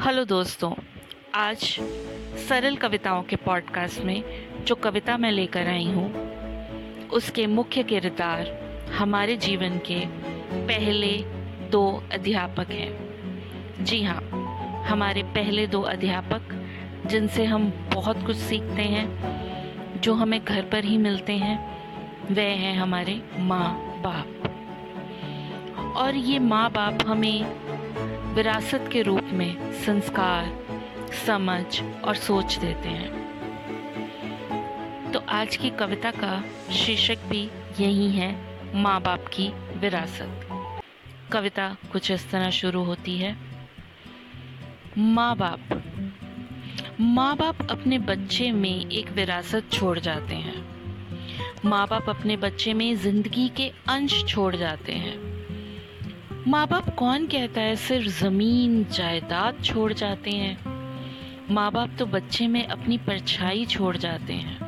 Hello दोस्तों, आज सरल कविताओं के पॉडकास्ट में जो कविता मैं लेकर आई हूँ, उसके मुख्य किरदार हमारे जीवन के पहले दो अध्यापक हैं। जी हाँ हमारे पहले दो अध्यापक, जिनसे हम बहुत कुछ सीखते हैं, जो हमें घर पर ही मिलते हैं, वह हैं हमारे माँ बाप और ये माँ बाप हमें विरासत के रूप में संस्कार, समझ और सोच देते हैं। तो आज की कविता का शीर्षक भी यही है माँ बाप की विरासत। कविता कुछ इस तरह शुरू होती है। माँ बाप माँ बाप अपने बच्चे में एक विरासत छोड़ जाते हैं। माँ बाप अपने बच्चे में ज़िंदगी के अंश छोड़ जाते हैं। माँ बाप कौन कहता है? सिर्फ़ ज़मीन, जायदाद छोड़ जाते हैं। माँ बाप तो बच्चे में अपनी परछाई छोड़ जाते हैं।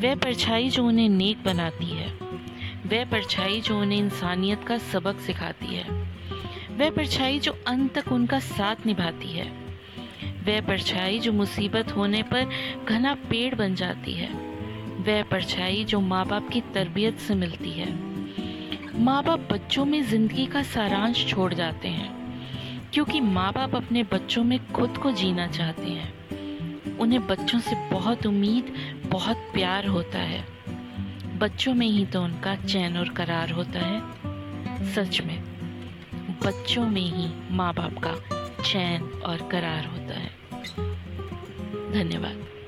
वह परछाई जो उन्हें नेक बनाती है, वह परछाई जो उन्हें इंसानियत का सबक सिखाती है, वह परछाई जो अंत तक उनका साथ निभाती है, वह परछाई जो मुसीबत होने पर घना पेड़ बन जाती है, वह परछाई जो माँ बाप की तरबियत से मिलती है। माँ बाप बच्चों में ज़िंदगी का सारांश छोड़ जाते हैं, क्योंकि माँ बाप अपने बच्चों में खुद को जीना चाहते हैं। उन्हें बच्चों से बहुत उम्मीद, बहुत प्यार होता है। बच्चों में ही तो उनका चैन और करार होता है। सच में, बच्चों में ही माँ बाप का चैन और करार होता है। धन्यवाद।